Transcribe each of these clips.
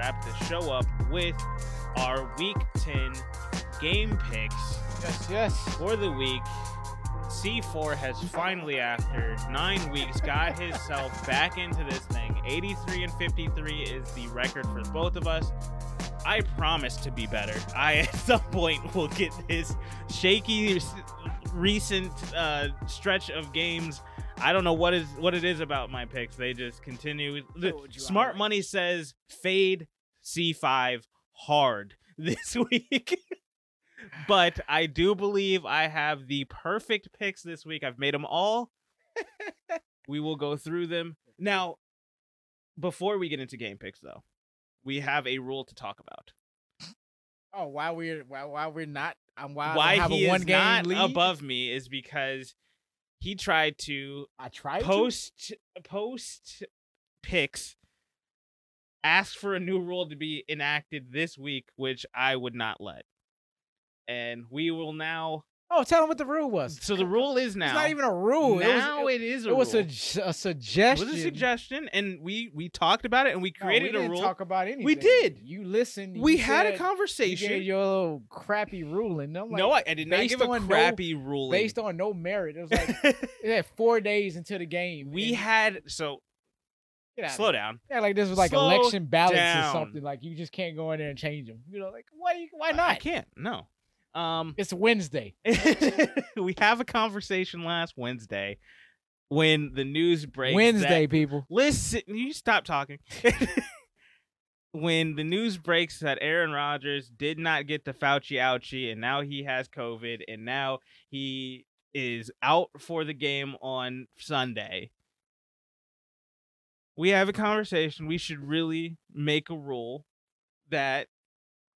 wrap the show up with our Week 10 game picks Yes, yes. for the week. C4 has finally, after nine weeks, got himself back into this thing. 83 and 53 is the record for both of us. I promise to be better. I, at some point, will get this shaky recent uh, stretch of games. I don't know what is what it is about my picks. They just continue. Smart money says fade C5 hard this week. but I do believe I have the perfect picks this week. I've made them all. we will go through them. Now, before we get into game picks though, we have a rule to talk about. Oh, why we're why, why we're not? Um, why, Why have he a one is game not lead? above me is because he tried to I tried post post picks ask for a new rule to be enacted this week which i would not let and we will now To. Oh, tell him what the rule was. so the rule is now It's not even a rule. now it it is was, a it, it was a, a It suggestion. was a suggestion and we we talked about it and we No, created we a didn't rule Talk about anything. We did. You listened. we you had a said- You conversation gave your little crappy ruling. Like, no I, I did not give a on no- crappy ruling based on no merit. It was like it had four days into the game. we had so slow down Yeah, like this was like Slow election ballots down. or something. Like you just can't go in there and change them. You know, like why? you- Why i can't no um It's Wednesday. we have a conversation last Wednesday when the news breaks. Wednesday, That, people. listen, you stop talking. when the news breaks that Aaron Rodgers did not get the Fauci ouchie and now he has COVID and now he is out for the game on Sunday. We have a conversation. We should really make a rule that,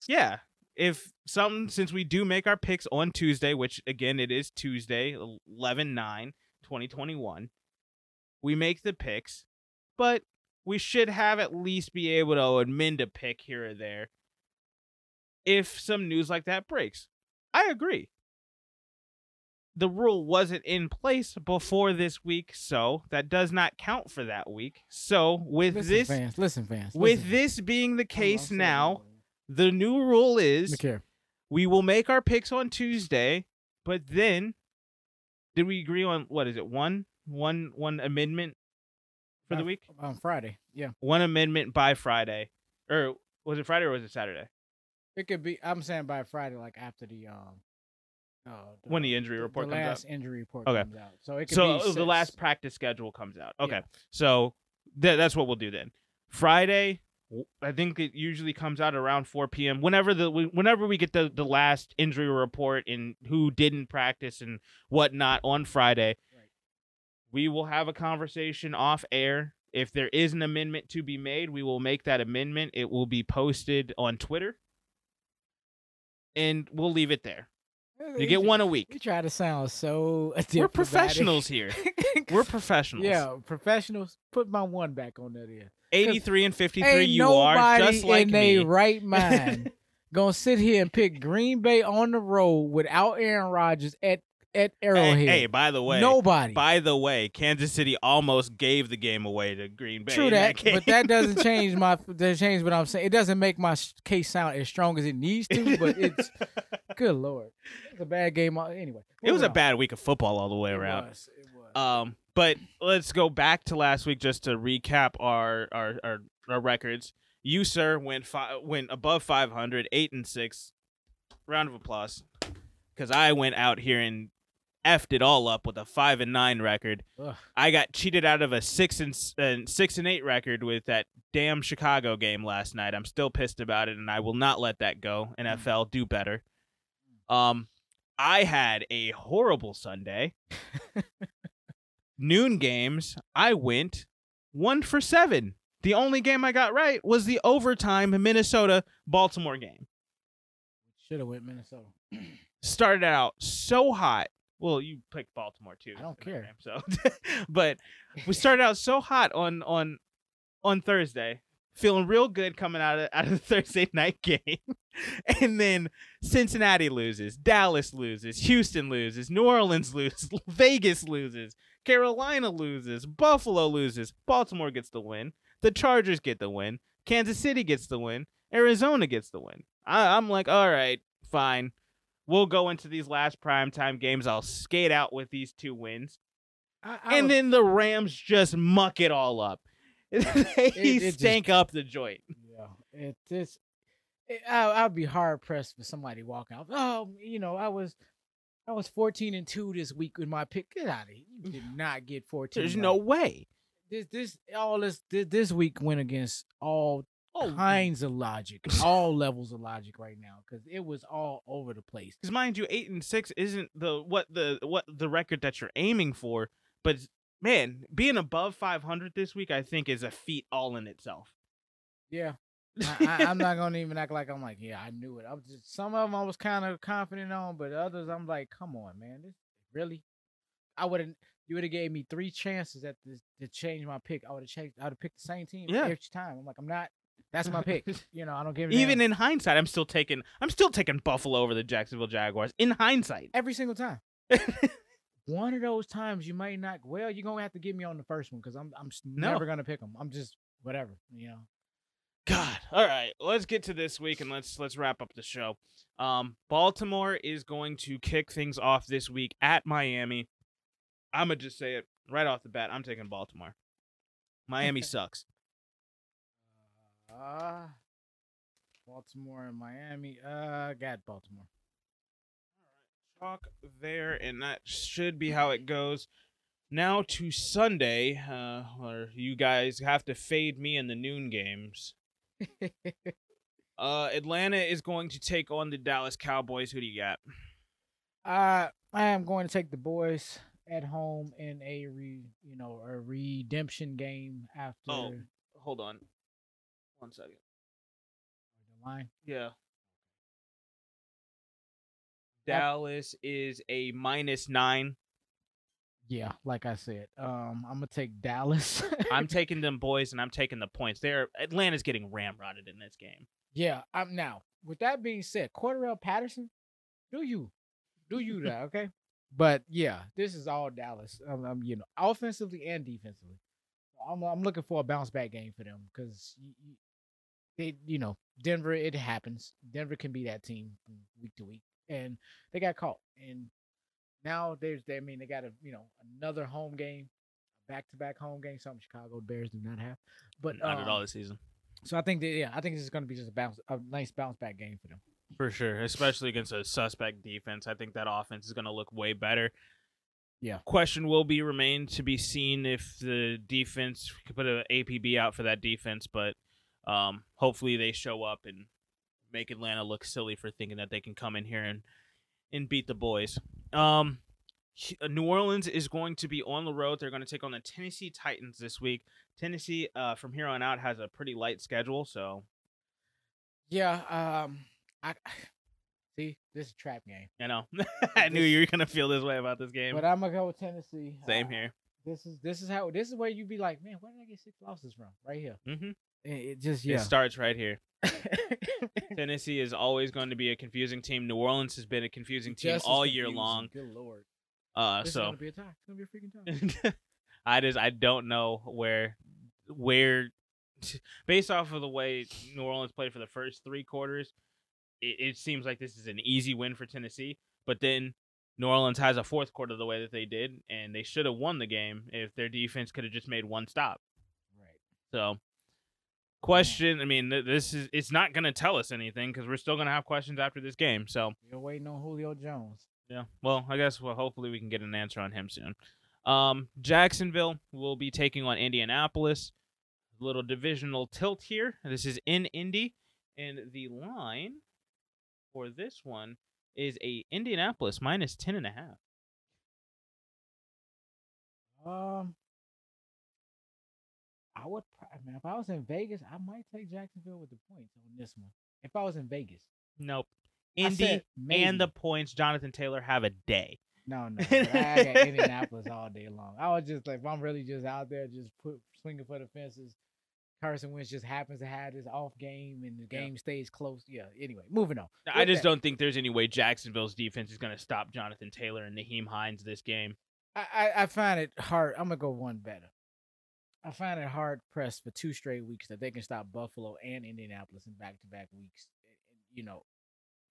yeah, if something since we do make our picks on Tuesday, which again it is Tuesday, 11 9, 2021, we make the picks, but we should have at least be able to amend a pick here or there if some news like that breaks. I agree. The rule wasn't in place before this week, so that does not count for that week. So with Listen, this fans. Listen, fans. with listen. this being the case now. The new rule is here. we will make our picks on Tuesday, but then did we agree on what is it? One one one amendment for the Uh, week? on Friday. Yeah, One amendment by Friday. Or was it Friday or was it Saturday? it could be. I'm saying by Friday, like after the um, uh, When the injury report the comes out. last injury report Okay. comes out. So it could So be uh, the last practice schedule comes out. Okay. Yeah. So th- that's what we'll do then. Friday, I think it usually comes out around 4 p.m. Whenever the whenever we get the the last injury report and who didn't practice and whatnot on Friday, Right. we will have a conversation off air. If there is an amendment to be made, we will make that amendment. It will be posted on Twitter, and we'll leave it there. You get one a week. You try to sound so. We're professionals here. We're professionals. Yeah, professionals. Put my one back on that here. 83 and 53 Ain't you are just like in me. their right mind gonna sit here and pick Green Bay on the road without Aaron Rodgers at at hey, Arrowhead. hey, by the way, nobody. by the way, Kansas City almost gave the game away to Green Bay. True that, game. but that doesn't change my doesn't change what I'm saying. It doesn't make my case sound as strong as it needs to. But it's good lord, it's a bad game. Anyway, it was a bad week of football all the way It around. was, it was. Um, but let's go back to last week just to recap our our our, our records. You sir went fi- went above 500, 8 and 6. Round of applause. Cuz I went out here and effed it all up with a 5 and 9 record. Ugh. I got cheated out of a 6 and uh, 6 and 8 record with that damn Chicago game last night. I'm still pissed about it and I will not let that go. NFL do better. Um I had a horrible Sunday noon games, I went one for seven. The only game I got right was the overtime Minnesota Baltimore game. Should have went Minnesota. Started out so hot. Well, you picked Baltimore too. I don't care. game, so, but we started out so hot on on on Thursday, feeling real good coming out of out of the Thursday night game, and then Cincinnati loses, Dallas loses, Houston loses, New Orleans loses, Vegas loses, Carolina loses, Buffalo loses, Baltimore gets the win, the Chargers get the win, Kansas City gets the win. Arizona gets the win. I, I'm like, all right, fine. We'll go into these last primetime games. I'll skate out with these two wins. I, and then the Rams just muck it all up. they it just- stank up the joint. Yeah, it just. It, I, I'd be hard pressed for somebody walking out. Oh, you know, I was, I was fourteen and two this week with my pick. Get out of here! You did not get fourteen. There's no way. this this all this this, this week went against all Oh, mm. kinds of logic, all levels of logic right now because it was all over the place. because mind you, eight and six isn't the what the what the record that you're aiming for. But man, being above 500 this week, I think, is a feat all in itself. Yeah, I, I'm not gonna even act like I'm like, yeah, I knew it. I was just some of them I was kind of confident on, but others I'm like, come on, man, this really. I wouldn't. You would have gave me three chances at this to change my pick. I would have changed. I would have picked the same team Yeah. each time. I'm like, I'm not. That's my pick. You know, I don't give a Even in hindsight, I'm still taking I'm still taking Buffalo over the Jacksonville Jaguars. In hindsight, every single time. one of those times you might not. Well, you're gonna have to get me on the first one because I'm I'm No. never gonna pick them. I'm just whatever. You know. God. All right, let's get to this week and let's let's wrap up the show. Um, Baltimore is going to kick things off this week at Miami. I'm gonna just say it right off the bat. I'm taking Baltimore. Miami sucks. Uh Baltimore and Miami. Uh, got Baltimore. Chalk there, and that should be how it goes. Now to Sunday, uh, where you guys have to fade me in the noon games. Uh, Atlanta is going to take on the Dallas Cowboys. Who do you got? uh, I am going to take the boys at home in a re, you know, a redemption game after Oh. Hold on, one second. the line. Yeah. Dallas is a minus nine. Yeah, like I said, um, I'm gonna take Dallas. I'm taking them boys, and I'm taking the points. They're Atlanta's getting ramrodded in this game. yeah, I'm now. With that being said, Cordarrelle Patterson, do you, do you that okay? But yeah, this is all Dallas. Um, um, you know, offensively and defensively. I'm I'm looking for a bounce back game for them because they, you know, Denver. It happens. Denver can be that team from week to week, and they got caught. And now there's, I mean, they got a, you know, another home game, back to back home game. Something Chicago Bears do not have. But Not at um, all this season. So I think that yeah, I think this is going to be just a bounce, a nice bounce back game for them. For sure, especially against a suspect defense. I think that offense is going to look way better. Yeah. Question will be remain to be seen if the defense could put an APB out for that defense, but um, hopefully they show up and make Atlanta look silly for thinking that they can come in here and and beat the boys. Um, New Orleans is going to be on the road. They're going to take on the Tennessee Titans this week. Tennessee, uh, from here on out, has a pretty light schedule, so Yeah, um, I see this is a trap game, I know I knew you were going to feel this way about this game. but I'm gonna go with Tennessee. Same Uh, here. This is this is how this is where you'd be like, man, where did I get six losses from? Right here. Mm-hmm. It, just It starts right here. Tennessee is always going to be a confusing team. New Orleans has been a confusing team all year long. Good lord. Uh, is so gonna be a tie. It's gonna be a freaking tie. I just I don't know where where based off of the way New Orleans played for the first three quarters, it, it seems like this is an easy win for Tennessee. But then New Orleans has a fourth quarter the way that they did, and they should have won the game if their defense could have just made one stop. right. So, question. I mean, this is it's not going to tell us anything because we're still going to have questions after this game. So, You're waiting on Julio Jones. yeah. Well, I guess well, hopefully we can get an answer on him soon. Um, Jacksonville will be taking on Indianapolis. Little divisional tilt here. This is in Indy, and the line for this one is a Indianapolis minus ten and a half. Um, I would. I mean, if I was in Vegas, I might take Jacksonville with the points on this one. If I was in Vegas, Nope. Indy and the points. Jonathan Taylor have a day. No, no. I got Indianapolis all day long. I was just like, if I'm really just out there, just put swinging for the fences. Carson Wentz just happens to have this off game, and the Yeah. game stays close. Yeah. Anyway, moving on. I just that, don't think there's any way Jacksonville's defense is going to stop Jonathan Taylor and Nyheim Hines this game. I, I I find it hard. I'm gonna go one better. I find it hard pressed for two straight weeks that they can stop Buffalo and Indianapolis in back to back weeks. You know,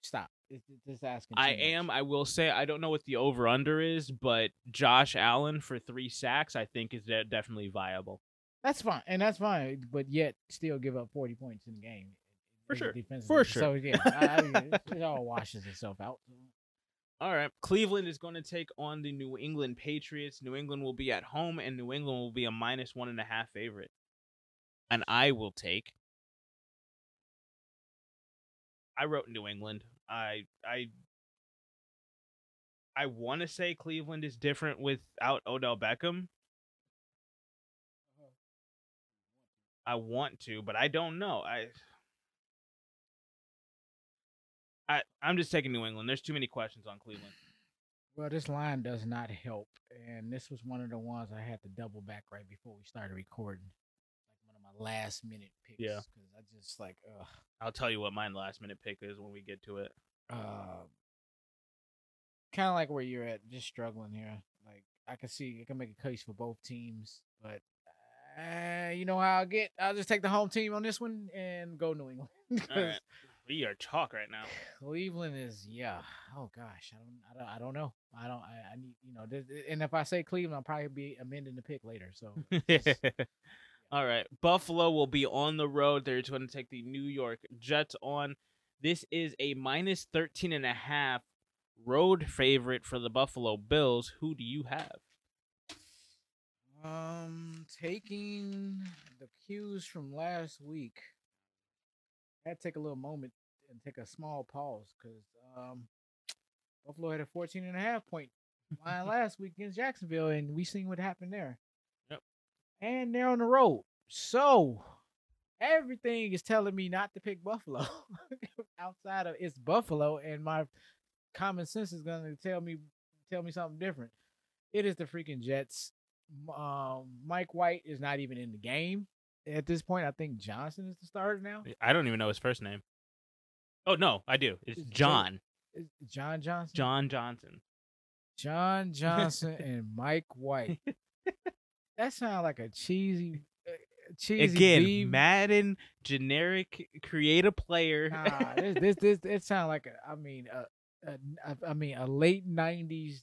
stop. It's, it's just asking. I much. am. I will say I don't know what the over under is, but Josh Allen for three sacks I think is de- definitely viable. That's fine, and that's fine, but yet still give up forty points in the game. For eh, sure. defensive For sure. So yeah, I, I it all washes itself out. All right. Cleveland is going to take on the New England Patriots. New England will be at home, and New England will be a minus one and a half favorite. And I will take. I wrote New England. I I I want to say Cleveland is different without Odell Beckham. Uh-huh. I want to, but I don't know. I I I'm just taking New England. There's too many questions on Cleveland. Well, this line does not help, and this was one of the ones I had to double back right before we started recording, like one of my last minute picks. Yeah. because I just like, ugh, I'll tell you what my last minute pick is when we get to it. uh, kind of like where you're at, just struggling here. Like I can see, I can make a case for both teams, but uh, you know how I get. I'll just take the home team on this one and go New England. All right. We are chalk right now. Cleveland is yeah. Oh gosh, I don't, I don't, I don't know. I don't. I, I need, you know, and if I say Cleveland, I'll probably be amending the pick later. So All right. Buffalo will be on the road. They're going to take the New York Jets on. This is a minus 13 and a half road favorite for the Buffalo Bills. Who do you have? Um, taking the cues from last week, I had to take a little moment and take a small pause because um, Buffalo had a 14 and a half point line last week against Jacksonville, and we seen what happened there. Yep. And they're on the road, so everything is telling me not to pick Buffalo. Outside of it's Buffalo, and my common sense is gonna tell me tell me something different. It is the freaking Jets. Um, Mike White is not even in the game at this point. I think Johnson is the starter now. I don't even know his first name. Oh, no, I do. It's John. Is John Johnson. John Johnson. John Johnson and Mike White. That sounds like a cheesy, uh, cheesy. Again, Madden, generic, create a player. Nah, this this this it sounds like a. I mean, a, a, I mean a late '90s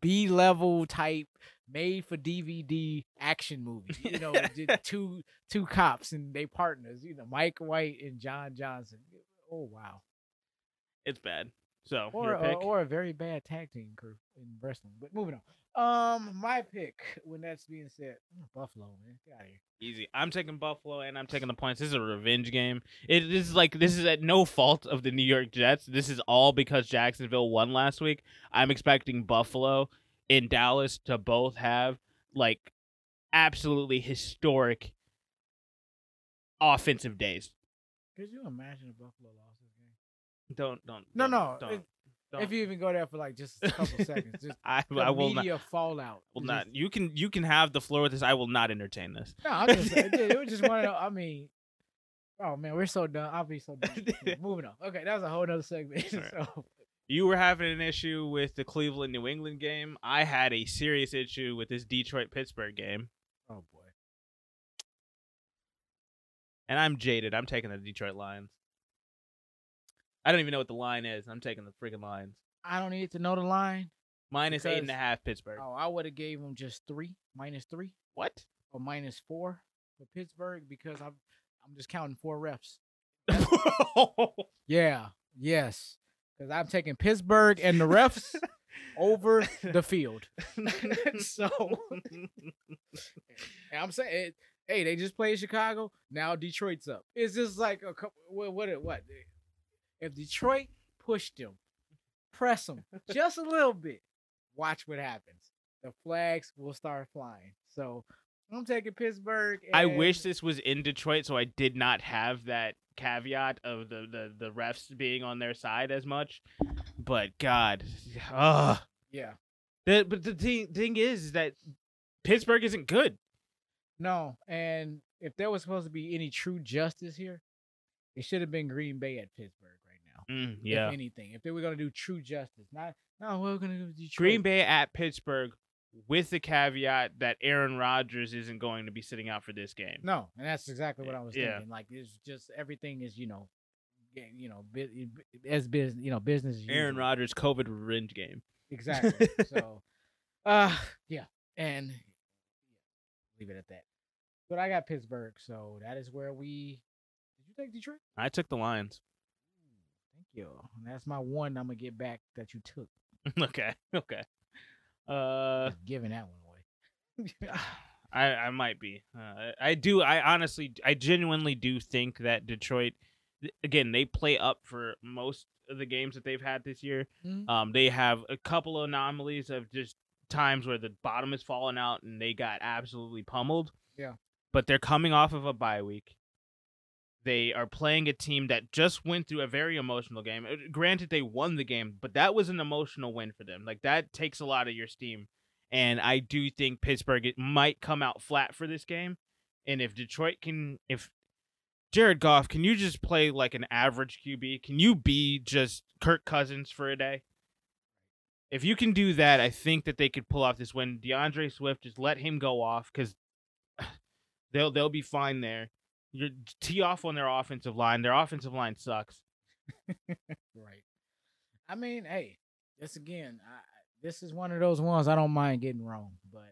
B level type made for DVD action movie. You know, two two cops and they partners. You know, Mike White and John Johnson. Oh wow. it's bad. So, Or pick? or a very bad tag team crew in wrestling. But moving on. Um, my pick when that's being said, mm, Buffalo man, get out of here. Easy. I'm taking Buffalo and I'm taking the points. This is a revenge game. It this is like this is at no fault of the New York Jets. This is all because Jacksonville won last week. I'm expecting Buffalo and Dallas to both have like absolutely historic offensive days. Could you imagine if Buffalo lost this game? Don't don't No, no. Don't, if- don't. If you even go there for like just a couple seconds, just I, the I will not media fallout. will Just- not. You can you can have the floor with this. I will not entertain this. No, I'm just saying, it was just one of I mean, oh man, we're so done. I'll be so done. Moving on. Okay, that was a whole nother segment. Right. so You were having an issue with the Cleveland New England game. I had a serious issue with this Detroit Pittsburgh game. oh boy. And I'm jaded. I'm taking the Detroit Lions. I don't even know what the line is. I'm taking the freaking Lions. I don't need to know the line. Minus eight and a Because- half Pittsburgh. Oh, I would have gave them just three, minus three, What? or minus four for Pittsburgh because I'm I'm just counting four refs. Yeah, yes, because I'm taking Pittsburgh and the refs over the field. so and I'm saying, eh, hey, they just played Chicago. Now Detroit's up. It's just like a couple. What? What? what if Detroit pushed them, press them just a little bit, watch what happens. The flags will start flying. So I'm taking Pittsburgh. I wish this was in Detroit so I did not have that caveat of the, the, the refs being on their side as much. But God. Ugh. Yeah. The, but the thing, thing is, is that Pittsburgh isn't good. No, and if there was supposed to be any true justice here, it should have been Green Bay at Pittsburgh right now. Mm, yeah. If anything, if they were gonna do true justice, not no, we're gonna do Detroit. Green Bay at Pittsburgh with the caveat that Aaron Rodgers isn't going to be sitting out for this game. No, and that's exactly what I was Yeah. thinking. Like it's just everything is you know, you know, as business, you know, business. Aaron. Rodgers COVID revenge game. Exactly. so, uh, yeah, and leave it at that. But I got Pittsburgh, so that is where we. Did you take Detroit? I took the Lions. Thank you. And that's my one. I'm gonna get back that you took. okay. Okay. Uh Just giving that one away. I I might be. Uh, I do. I honestly, I genuinely do think that Detroit, again, they play up for most of the games that they've had this year. Mhm. Um, they have a couple of anomalies of just times where the bottom has fallen out and they got absolutely pummeled. Yeah. But they're coming off of a bye week. They are playing a team that just went through a very emotional game. Uh, Granted, they won the game, but that was an emotional win for them. Like that takes a lot of your steam. And I do think Pittsburgh it might come out flat for this game. And if Detroit can, if Jared Goff, can you just play like an average QB? Can you be just Kirk Cousins for a day? If you can do that, I think that they could pull off this win. D'Andre Swift, just let him go off because they'll they'll be fine there. You tee off on their offensive line. Their offensive line sucks. right. I mean, hey, this again. I, I- this is one of those ones I don't mind getting wrong, but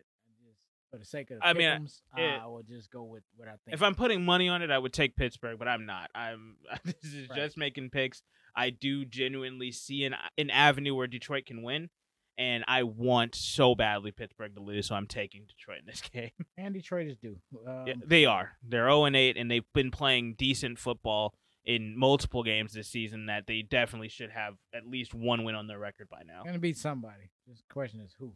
just for the sake of the I mean, pick'ems, it- I will just go with what I think. If I'm putting money on it, I would take Pittsburgh, but I'm not. I'm this is Right. just making picks. I do genuinely see an an avenue where Detroit can win, and I want so badly Pittsburgh to lose, so I'm taking Detroit in this game. and Detroit is due. Um, Yeah, they are. They're 0 and 8, and they've been playing decent football in multiple games this season. That they definitely should have at least one win on their record by now. gonna beat somebody. Just the question is who.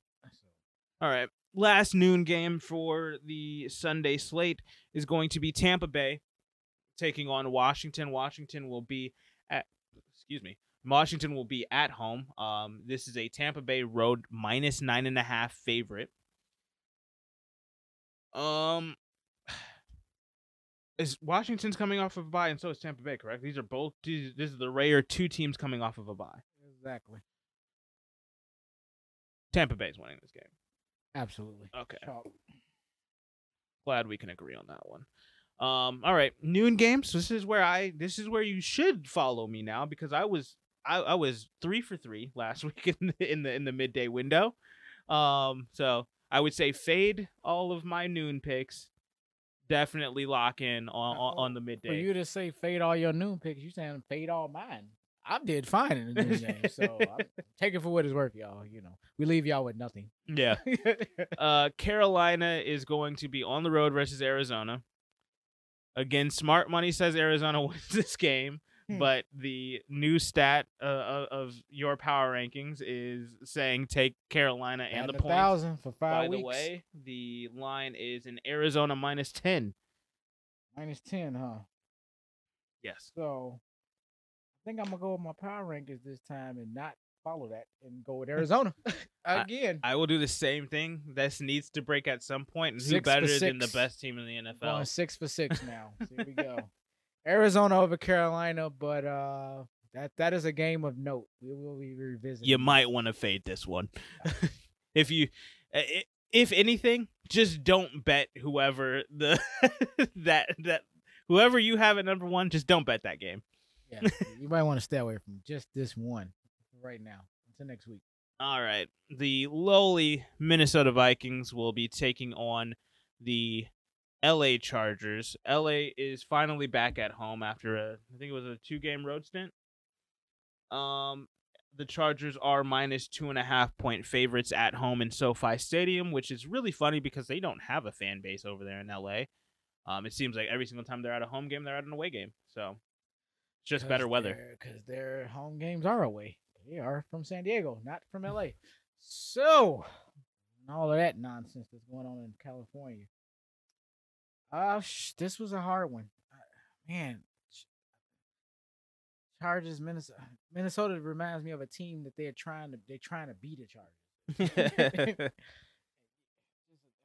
All right. Last noon game for the Sunday slate is going to be Tampa Bay taking on Washington. Washington will be at excuse me. Washington will be at home. Um, this is a Tampa Bay road minus nine and a half favorite. Um, is Washington's coming off of a bye, and so is Tampa Bay. Correct? These are both. These, this is the rare two teams coming off of a bye. exactly. Tampa Bay's winning this game. Absolutely. Okay. Glad we can agree on that one. Um, all right, noon games. This is where I. This is where you should follow me now because I was I, I was three for three last week in the in the in the midday window. Um, so I would say fade all of my noon picks. Definitely lock in on on, on the For midday. you to say fade all your noon picks, you saying fade all mine. I did fine in the noon game, so I'm, take it for what it's worth, y'all. You know, we leave y'all with nothing. yeah. Uh, Carolina is going to be on the road versus Arizona. Again, smart money says Arizona wins this game. Hmm. but the new stat uh, of- of your power rankings is saying take Carolina and the Adding points. thousand for By five the way, the line is in Arizona minus ten. minus ten, huh? Yes. So I think I'm gonna go with my power rankings this time and not follow that and go with Arizona again. I will do the same thing. This needs to break at some point, and who better than the best team in the NFL? Going six for six now. So here we go. Arizona over Carolina, but uh that that is a game of note. We will be revisiting. You might want to fade this one. if you, uh, if anything, just don't bet whoever the that that whoever you have at number one. Just don't bet that game. Yeah, you might want to stay away from just this one right now until next week. All right. The lowly Minnesota Vikings will be taking on the LA Chargers. LA is finally back at home after a I think it was a two game road stint. Um the Chargers are minus two and a half point favorites at home in SoFi Stadium, which is really funny because they don't have a fan base over there in LA. Um, it seems like every single time they're at a home game, they're at an away game. So it's just better weather. because their home games are away. They are from San Diego, not from LA. So, all of that nonsense that's going on in California. Uh, sh- this was a hard one, uh, man. ch- Chargers, Minnesota. Minnesota reminds me of a team that they're trying to they're trying to beat the Chargers.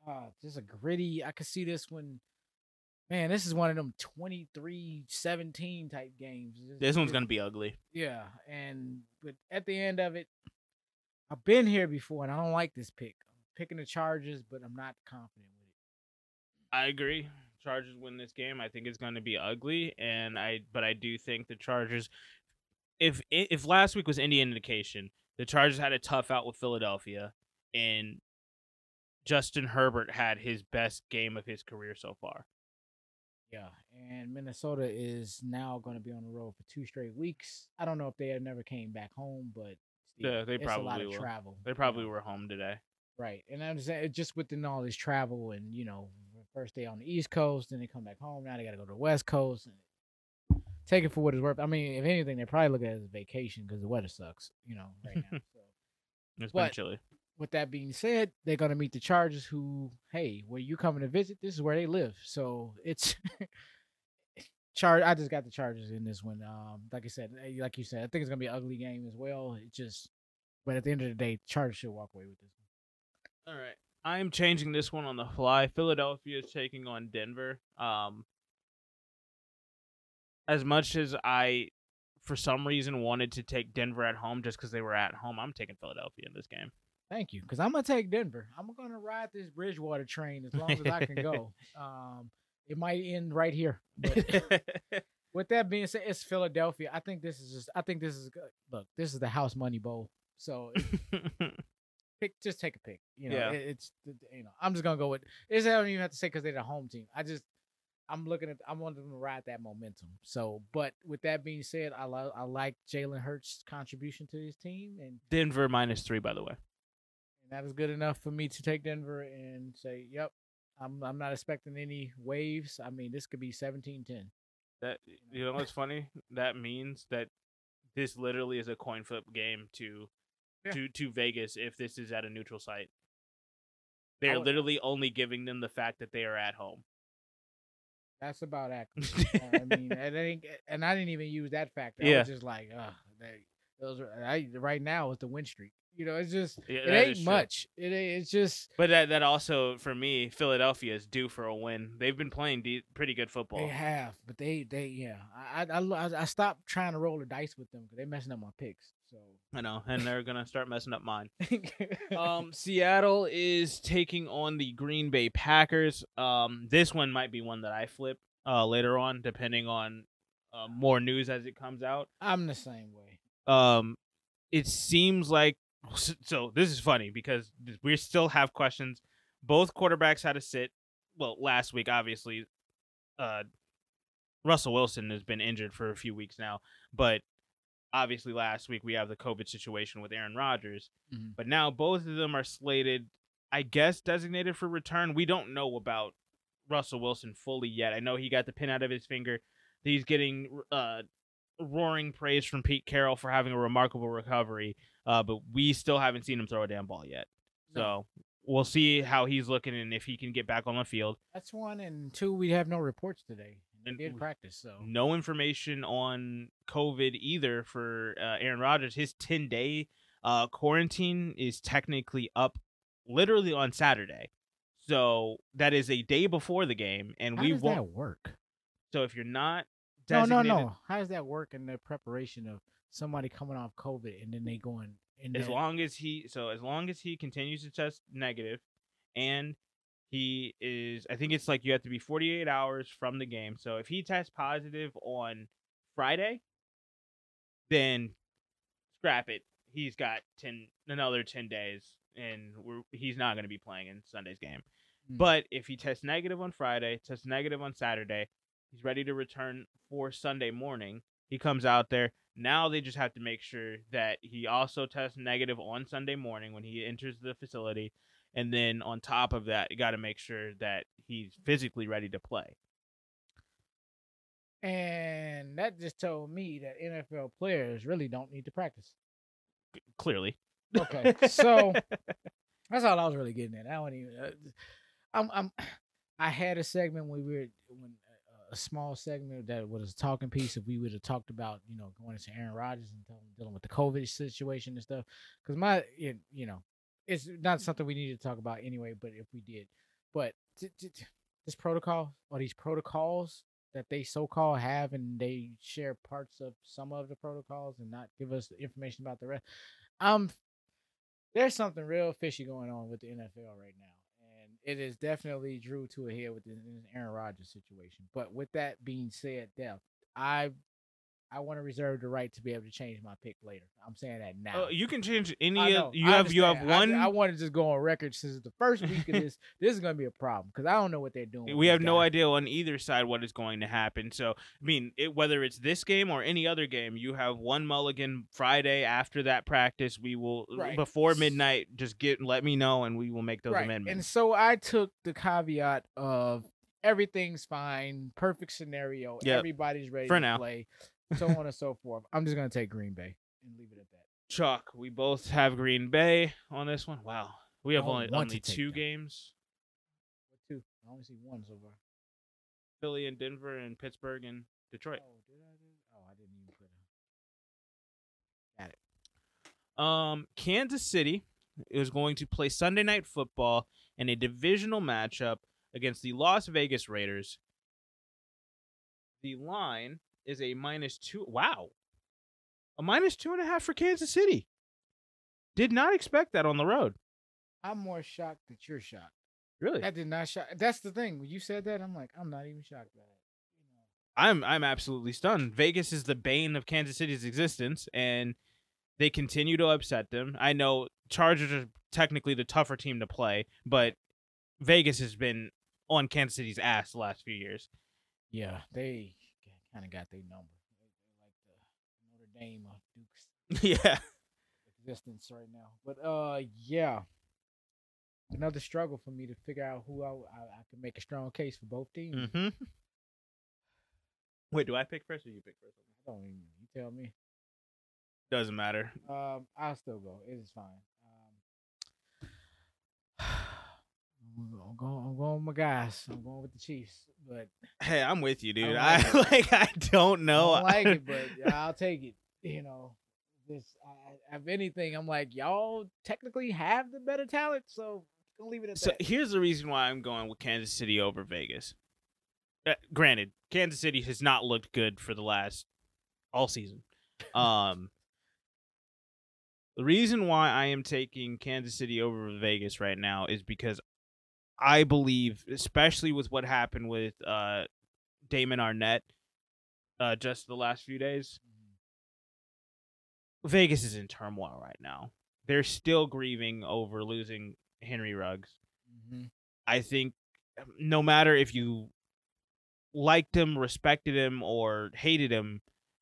uh, just a gritty. I could see this one. Man, this is one of them 23-17 type games. Just- this one's gonna be ugly. yeah, and but at the end of it, I've been here before, and I don't like this pick. I'm picking the Chargers, but I'm not confident. I agree. Chargers win this game. I think it's going to be ugly, and I but I do think the Chargers. If if last week was any indication, the Chargers had a tough out with Philadelphia, and Justin Herbert had his best game of his career so far. Yeah, and Minnesota is now going to be on the road for two straight weeks. I don't know if they have never came back home, but still, Yeah, they it's a lot probably of will. travel. They you probably know. were home today. right. And I'm saying just within all this travel, and you know, first day on the East Coast, then they come back home. Now they got to go to the West Coast. And take it for what it's worth. I mean, if anything, they probably look at it as a vacation because the weather sucks. You know, right now. so. It's been chilly. with that being said, they're gonna meet the Chargers, who, hey, where you coming to visit? This is where they live. So it's Char. I just got the Chargers in this one. Um, like I said, eh, like you said, I think it's gonna be an ugly game as well. It just, but at the end of the day, Chargers should walk away with this. one. All right. I am changing this one on the fly. Philadelphia is taking on Denver. Um as much as I for some reason wanted to take Denver at home just because they were at home, I'm taking Philadelphia in this game. Thank you, because I'm gonna take Denver. I'm gonna ride this Bridgewater train as long as I can go. Um, it might end right here. But with that being said, it's Philadelphia. I think this is just. I think this is good. Look, this is the house money bowl. So pick just take a pick. You know, Yeah. it- it's you know I'm just gonna go with. This I don't even have to say because they're the home team. I just I'm looking at I want them to ride that momentum. So, but with that being said, I like I like Jalen Hurts' contribution to his team, and, Denver minus three, by the way. and that is good enough for me to take Denver and say, yep. I'm I'm not expecting any waves. I mean, this could be 17-10. That you know what's funny? That means that this literally is a coin flip game to Yeah. to to Vegas if this is at a neutral site. They are literally only giving them the fact that they are at home. That's about accurate. I mean, and, I and I didn't even use that factor. I Yeah. was just like, uh, they, those are I, right now it's the win streak. You know, it's just Yeah, it ain't is true. much. It ain't. It's just But that that also for me, Philadelphia is due for a win. They've been playing de- pretty good football. they have, but they they yeah. I I I, I stopped trying to roll the dice with them because they're messing up my picks. So I know, and they're gonna start messing up mine. Um, Seattle is taking on the Green Bay Packers. Um, this one might be one that I flip uh later on, depending on uh, more news as it comes out. I'm the same way. Um, it seems like so. This is funny because we still have questions. Both quarterbacks had to sit. Well, last week, obviously, uh, Russell Wilson has been injured for a few weeks now, but obviously last week we have the COVID situation with Aaron Rodgers. Mhm. But now both of them are slated, I guess, designated for return. We don't know about Russell Wilson fully yet. I know he got the pin out of his finger. He's getting uh, roaring praise from Pete Carroll for having a remarkable recovery, uh, but we still haven't seen him throw a damn ball yet. No. So we'll see how he's looking and if he can get back on the field. That's one and two. We have no reports today. And we- practice, so No information on COVID either for uh, Aaron Rodgers. His 10 day uh, quarantine is technically up literally on Saturday. So that is a day before the game. And how we does won't. that work? So if you're not No, no, no. How does that work in the preparation of somebody coming off COVID and then they going in as long as he so as long as he continues to test negative and he is i think it's like you have to be 48 hours from the game. So if he tests positive on friday then scrap it. He's got 10 another 10 days and we're, he's not going to be playing in sunday's game. Mm. but if he tests negative on friday tests negative on saturday he's ready to return for sunday morning. He comes out there. Now they just have to make sure that he also tests negative on Sunday morning when he enters the facility. And then on top of that, you got to make sure that he's physically ready to play. And that just told me that NFL players really don't need to practice. C- Clearly. Okay, so that's all I was really getting at. I don't even. Uh, I'm. I'm. I had a segment when we were when uh, a small segment that was a talking piece. If we would have talked about it's not something we need to talk about anyway. But if we did, but t- t- this protocol or these protocols that they so called have and they share parts of some of the protocols and not give us information about the rest. I'm there's something real fishy going on with the NFL right now, and it is definitely drew to a head with the Aaron Rodgers situation. But with that being said, Def, I I want to reserve the right to be able to change my pick later. I'm saying that now. Uh, you can change any. I of you I have you have one. I, I want to just go on record since the first week of this. this is going to be a problem because I don't know what they're doing. we have no idea on either side what is going to happen. So, I mean, it, whether it's this game or any other game, you have one mulligan Friday after that practice. We will Right. before midnight. Just get let me know, and we will make those right. And so I took the caveat of everything's fine, perfect scenario, Yep. everybody's ready For to now. play, so on and so forth. I'm just going to take Green Bay and leave it at that. Chuck, we both have Green Bay on this one. Wow, we have only only two them. games: What two? I only see one so far. Philly and Denver, and Pittsburgh and Detroit. Oh, did I do? Oh, I didn't even put it. Got it. Um, Kansas City is going to play Sunday night football in a divisional matchup against the Las Vegas Raiders. The line is a minus two. Wow, a minus two and a half for Kansas City. Did not expect that on the road. I'm more shocked that you're shocked. Really, That did not shock. That's the thing. When you said that, I'm like, I'm not even shocked by that. I'm I'm absolutely stunned. Vegas is the bane of Kansas City's existence, and they continue to upset them. I know Chargers are technically the tougher team to play, but Vegas has been on Kansas City's ass the last few years. Yeah, they kind of got their number. They, they like the Notre Dame of Duke's yeah, existence right now. But uh, yeah, another struggle for me to figure out who I I, I can make a strong case for both teams. Mm-hmm. Wait, do I pick first or you pick first? I don't even. You tell me. Doesn't matter. Um, I'll still go. It is fine. Um, I'm going. I'm going with my guys. I'm going with the Chiefs, but Hey, I'm with you, dude. don't I like. I don't know. I like it, but I'll take it. You know, this. I, if anything, I'm like y'all technically have the better talent, so leave it at So that. here's the reason why I'm going with Kansas City over Vegas. Uh, granted, Kansas City has not looked good for the last all season. Um, the reason why I am taking Kansas City over Vegas right now is because I believe, especially with what happened with uh, Damon Arnette uh, just the last few days, Vegas is in turmoil right now. They're still grieving over losing Henry Ruggs. Mhm. I think no matter if you liked him, respected him, or hated him,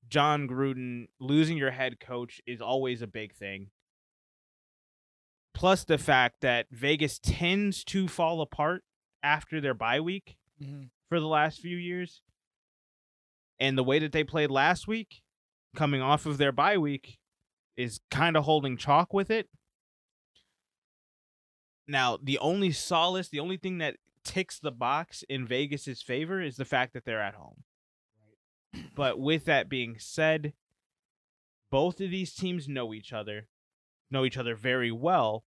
Jon Gruden losing your head coach is always a big thing. Plus the fact that Vegas tends to fall apart after their bye week Mhm. for the last few years. And the way that they played last week, coming off of their bye week, is kind of holding chalk with it. Now, the only solace, the only thing that ticks the box in Vegas's favor is the fact that they're at home. But with that being said, both of these teams know each other, know each other very well.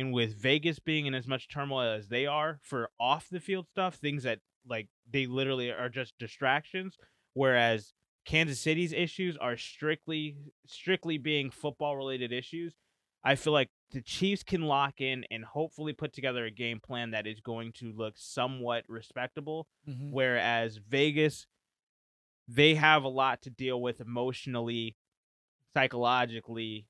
And with Vegas being in as much turmoil as they are for off the field stuff, things that like they literally are just distractions, whereas Kansas City's issues are strictly strictly being football related issues. I feel like the Chiefs can lock in and hopefully put together a game plan that is going to look somewhat respectable Mhm. whereas Vegas they have a lot to deal with emotionally, psychologically,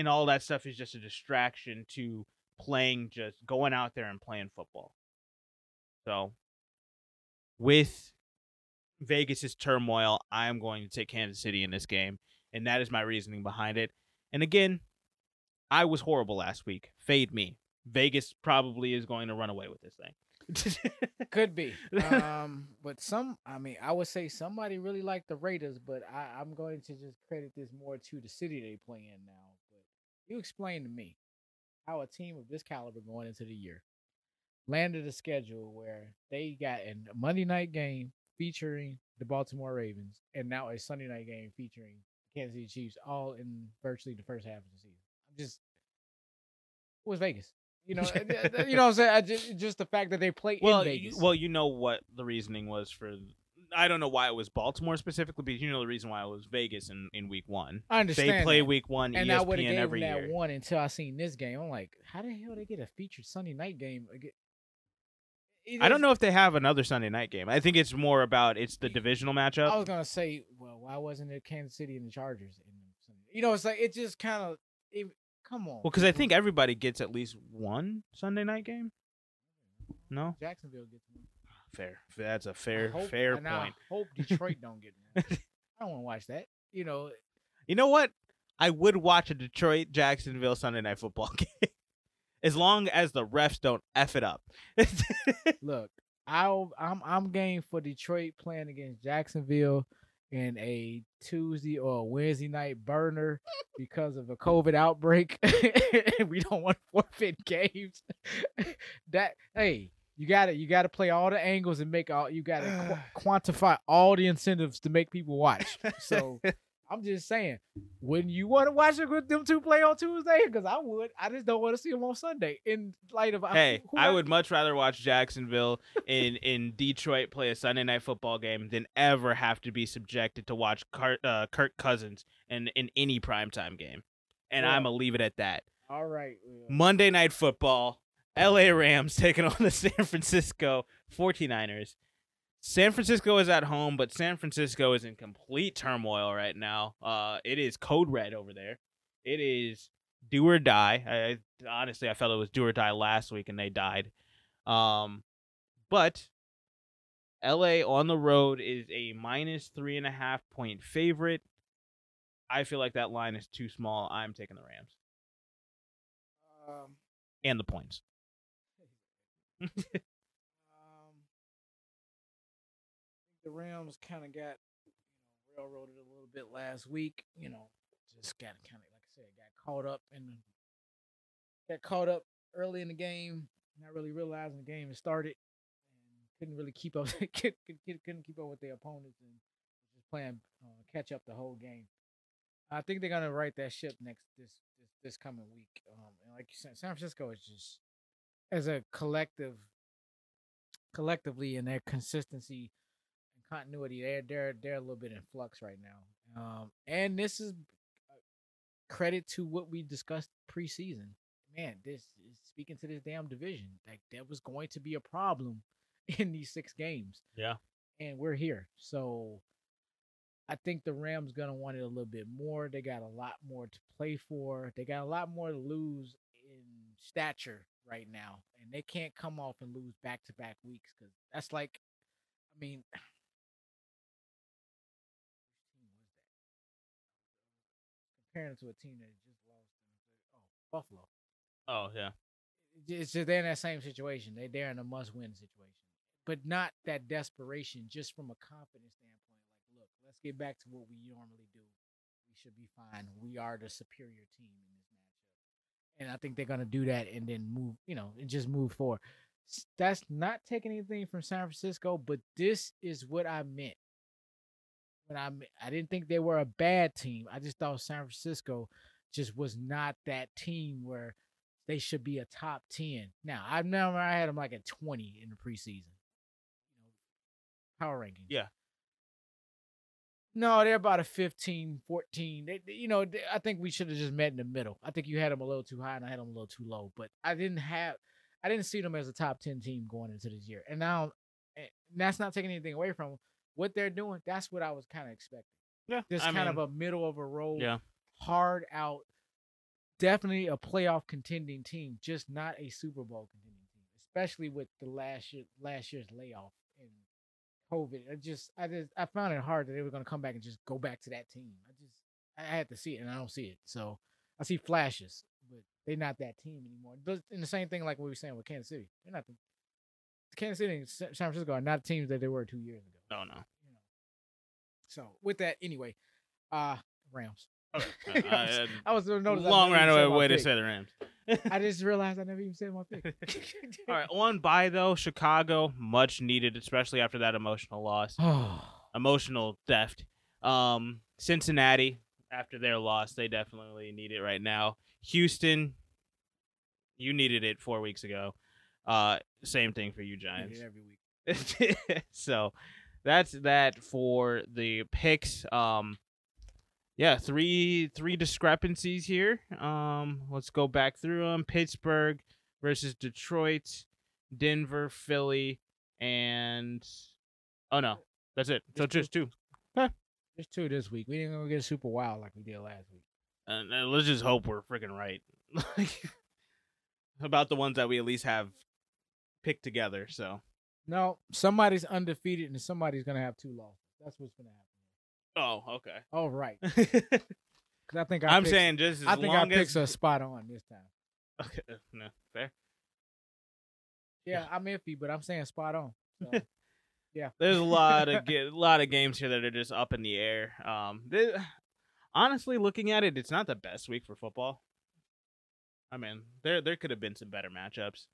and all that stuff is just a distraction to playing just going out there and playing football. So, with Vegas's turmoil, I am going to take Kansas City in this game, and that is my reasoning behind it. And again, I was horrible last week. Fade me. Vegas probably is going to run away with this thing. Could be. Um, but some, I mean, I would say somebody really liked the Raiders, but I, I'm going to just credit this more to the city they play in now. You explain to me how a team of this caliber going into the year landed a schedule where they got a Monday night game featuring the Baltimore Ravens and now a Sunday night game featuring Kansas City Chiefs, all in virtually the first half of the season. I'm just, it was Vegas. You know, you know what I'm saying? I just, just the fact that they play well, in you, Vegas. well, you know what the reasoning was for I don't know why it was Baltimore specifically, but you know the reason why it was Vegas in, in week one. I understand. They play that. week one and I would ESPN have every that year. one until I seen this game. I'm like, how the hell they get a featured Sunday night game? I don't know if they have another Sunday night game. I think it's more about it's the divisional matchup. I was gonna say, well, why wasn't it Kansas City and the Chargers? In the You know, it's like it just kind of. Come on. Well, because I think everybody gets at least one Sunday night game. No, Jacksonville gets one. Fair. That's a fair hope- fair and I point. hope Detroit don't get. I don't want to watch that. You know, You know what? I would watch a Detroit Jacksonville Sunday night football game. As long as the refs don't f it up. look, I'll I'm I'm game for Detroit playing against Jacksonville in a Tuesday or a Wednesday night burner because of a COVID outbreak. we don't want forfeit games. that hey, you got to You got to play all the angles and make all. You got to qu- quantify all the incentives to make people watch. So I'm just saying, wouldn't you want to watch them two play on Tuesday? Because I would. I just don't want to see them on Sunday. In light of hey, I are- would much rather watch Jacksonville in in Detroit play a Sunday night football game than ever have to be subjected to watch Kurt, uh, Kirk Cousins in in any primetime game. And I'm gonna leave it at that. All right. well, Monday night football, LA Rams taking on the San Francisco 49ers. San Francisco is at home, but San Francisco is in complete turmoil right now. Uh, it is code red over there. It is do or die. I, honestly I felt it was do or die last week and they died. Um, but LA on the road is a minus three and a half point favorite. I feel like that line is too small. I'm taking the Rams Um, and the points. Um, the Rams kind of got you know railroaded a little bit last week. You know, just got kind of like I said, got caught up in got caught up early in the game, not really realizing the game had started, and couldn't really keep up. couldn't keep up with their opponents and just playing uh, catch up the whole game. I think they're gonna right that ship next this this, this coming week. Um, and like you said, San Francisco is just as a collective, collectively in their consistency and continuity, they're they're they're a little bit in flux right now. Um, and this is uh, credit to what we discussed preseason. Man, this is speaking to this damn division. Like that was going to be a problem in these six games. Yeah. and we're here. So I think the Rams gonna want it a little bit more. They got a lot more to play for. They got a lot more to lose in stature right now, and they can't come off and lose back to back weeks because that's like, I mean, which team was that? Comparing to a team that just lost. Oh, Buffalo Oh yeah. it's just they're in that same situation. They they're in a must win situation, but not that desperation. Just from a confidence standpoint, like, look, let's get back to what we normally do. We should be fine. We are the superior team in this matchup, and I think they're gonna do that and then move, you know, and just move forward. That's not taking anything from San Francisco, but this is what I meant. When I I didn't think they were a bad team. I just thought San Francisco just was not that team where they should be a top 10. Now, I remember I had them like at 20 in the preseason. You know, power ranking. Yeah. No, they're about a 15, 14. They, they- you know, they- I think we should have just met in the middle. I think you had them a little too high and I had them a little too low, but I didn't have I didn't see them as a top 10 team going into this year. And now eh, and that's not taking anything away from 'em. what they're doing. That's what I was kind of expecting. Yeah. Just I kind of a middle of a road yeah. hard out, definitely a playoff contending team, just not a Super Bowl contending team, especially with the last year last year's layoff COVID. I just I just I found it hard that they were gonna come back and just go back to that team. I just I had to see it and I don't see it. So I see flashes, but they're not that team anymore. But and the same thing like what we were saying with Kansas City. They're not the Kansas City and San Francisco are not teams that they were two years ago. No, no. You know. So with that, anyway, uh Rams. Okay. I was- Uh, I was I long even said way to say the Rams. I just realized I never even said my pick. All right, on bye though, Chicago much needed, especially after that emotional loss, emotional theft. Um, Cincinnati after their loss, they definitely need it right now. Houston, you needed it four weeks ago. Uh, same thing for you, Giants. do it every week. so that's that for the picks. Um, yeah, three three discrepancies here. Um, let's go back through them. Pittsburgh versus Detroit, Denver, Philly, and oh no, that's it. So Just two. two. Just two this week. We didn't go get super wild like we did last week. And uh, let's just hope we're freaking right. Like about the ones that we at least have picked together. So No, somebody's undefeated and somebody's gonna have two losses. That's what's gonna happen. Oh okay. Oh right. 'Cause I think our I'm picks- saying just as I think our long picks as are spot on this time. okay, uh, no fair. Yeah, I'm iffy, but I'm saying spot on. So, There's a lot of ga- a lot of games here that are just up in the air. Um, th- honestly, looking at it, it's not the best week for football. I mean, there there could have been some better matchups,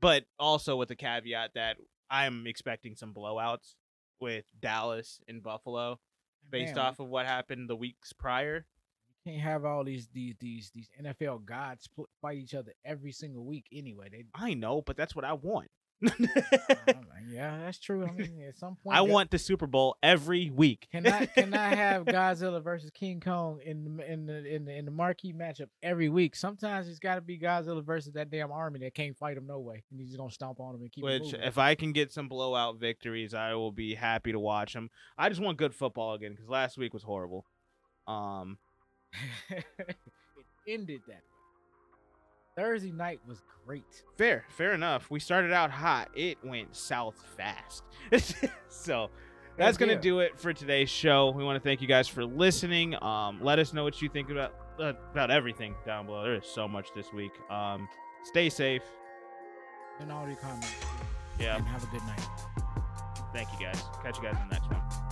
but also with the caveat that I'm expecting some blowouts with Dallas and Buffalo based man, off of what happened the weeks prior. You can't have all these these these these NFL gods pl- fight each other every single week anyway. They, I know, but that's what I want. Yeah, that's true. I mean, at some point, I want the Super Bowl every week. Can I can I have Godzilla versus King Kong in the in the in the, in the marquee matchup every week? Sometimes it's got to be Godzilla versus that damn army that can't fight him no way, and he's just gonna stomp on him and keep. it Which, moving. if I can get some blowout victories, I will be happy to watch them. I just want good football again because last week was horrible. Um, it ended that. Thursday night was great. fair, fair enough. We started out hot. It went south fast. so that's gonna deal. do it for today's show. We want to thank you guys for listening. Um, let us know what you think about uh, about everything down below. There is so much this week. Um, stay safe. In all your comments. Yeah, And have a good night. thank you guys. Catch you guys in the next one.